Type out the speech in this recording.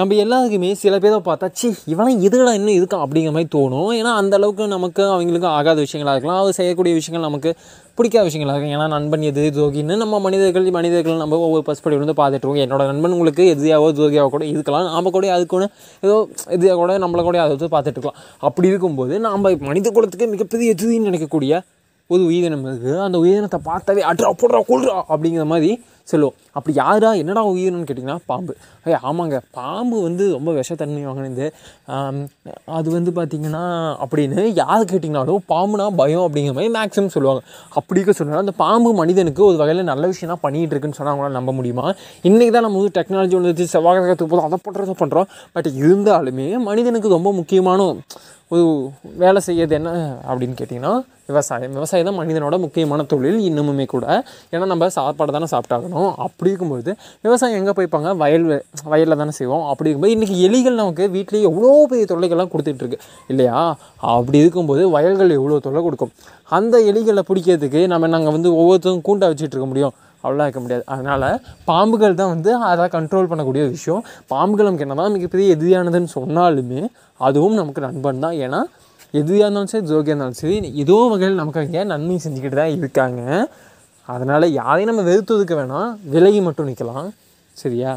நம்ம எல்லாருக்குமே சில பேரை பார்த்தா சி இவனை எதுடா இன்னும் இருக்கான் அப்படிங்கிற மாதிரி தோணும். ஏன்னா அந்த அளவுக்கு நமக்கு அவங்களுக்கும் ஆகாத விஷயங்களாக இருக்கலாம். அவர் செய்யக்கூடிய விஷயங்கள் நமக்கு பிடிக்காத விஷயங்களாக இருக்கும் ஏன்னா நண்பன் எது ஜோகின்னு நம்ம மனிதர்கள் மனிதர்கள் நம்ம ஒவ்வொரு பஸ்படி வந்து பார்த்துட்டு இருக்கோம். என்னோட நண்பன் உங்களுக்கு எதிரியாவோ துரோகியாவோ கூட இருக்கலாம். நாம கூட அதுக்கூட ஏதோ எதிரியாக கூட நம்மளை கூட அதை வந்து பார்த்துட்டு இருக்கலாம். அப்படி இருக்கும்போது நாம் மனித குலத்துக்கு மிகப்பெரிய எதிரின்னு நினைக்கக்கூடிய ஒரு உயிரினம் இருக்குது அந்த உயிரினத்தை பார்த்தாவே அட்ரா போடுறா கொள்றா அப்படிங்கிற மாதிரி சொல்லுவோம். அப்படி யாரா என்னடா உயிரினம்னு கேட்டிங்கன்னா பாம்பு. ஆமாங்க. பாம்பு வந்து ரொம்ப விஷத்தன்மை வாங்கினது அது வந்து பார்த்திங்கன்னா அப்படின்னு யார் கேட்டிங்கனாலும் பாம்புனா பயம் அப்படிங்கிற மாதிரி மேக்ஸிமம் சொல்லுவாங்க. அப்படிக்க சொன்னால் அந்த பாம்பு மனிதனுக்கு ஒரு வகையில் நல்ல விஷயம் தான் பண்ணிகிட்டு இருக்குன்னு சொன்னால் அவங்களால நம்ப முடியுமா? இன்றைக்கி தான் நம்ம வந்து டெக்னாலஜி வந்துச்சு செவ்வாய் கிரகத்துக்கு போதும் அதை பண்ணுறதை பண்ணுறோம் பட் இருந்தாலுமே மனிதனுக்கு ரொம்ப முக்கியமான வேலை செய்யறது என்ன அப்படின்னு கேட்டிங்கன்னா விவசாயம். விவசாயம் தான் மனிதனோட முக்கியமான தொழில் இன்னமுமே கூட. ஏன்னா நம்ம சாப்பாடு தானே சாப்பிட்டாகணும். அப்படி இருக்கும்போது விவசாயம் எங்கே போய்ப்பாங்க வயல் வயலில் தானே செய்வோம். அப்படி இருக்கும்போது இன்றைக்கி எலிகள் நமக்கு வீட்லேயே எவ்வளோ பெரிய தொல்லைகள்லாம் கொடுத்துட்ருக்கு இல்லையா? அப்படி இருக்கும்போது வயல்கள் எவ்வளோ தொல்லை கொடுக்கும்? அந்த எலிகளை பிடிக்கிறதுக்கு நம்ம நாங்கள் வந்து ஒவ்வொருத்தரும் கூண்டை வச்சுட்டு இருக்க முடியும். அவ்வளோ இருக்க முடியாது. அதனால் பாம்புகள் தான் வந்து அதை கண்ட்ரோல் பண்ணக்கூடிய விஷயம். பாம்புகள் நமக்கு என்ன தான் மிகப்பெரிய எதிரியானதுன்னு சொன்னாலுமே அதுவும் நமக்கு நண்பன் தான். ஏன்னா எதிரியாக இருந்தாலும் சரி ஜோகியாக இருந்தாலும் சரி ஏதோ வகையில் நமக்கு அவங்க நன்மை செஞ்சுக்கிட்டு தான் இருக்காங்க. அதனால் யாரையும் நம்ம வெறுத்து ஒதுக்க வேணாம். விலகி மட்டும் நிற்கலாம் சரியா?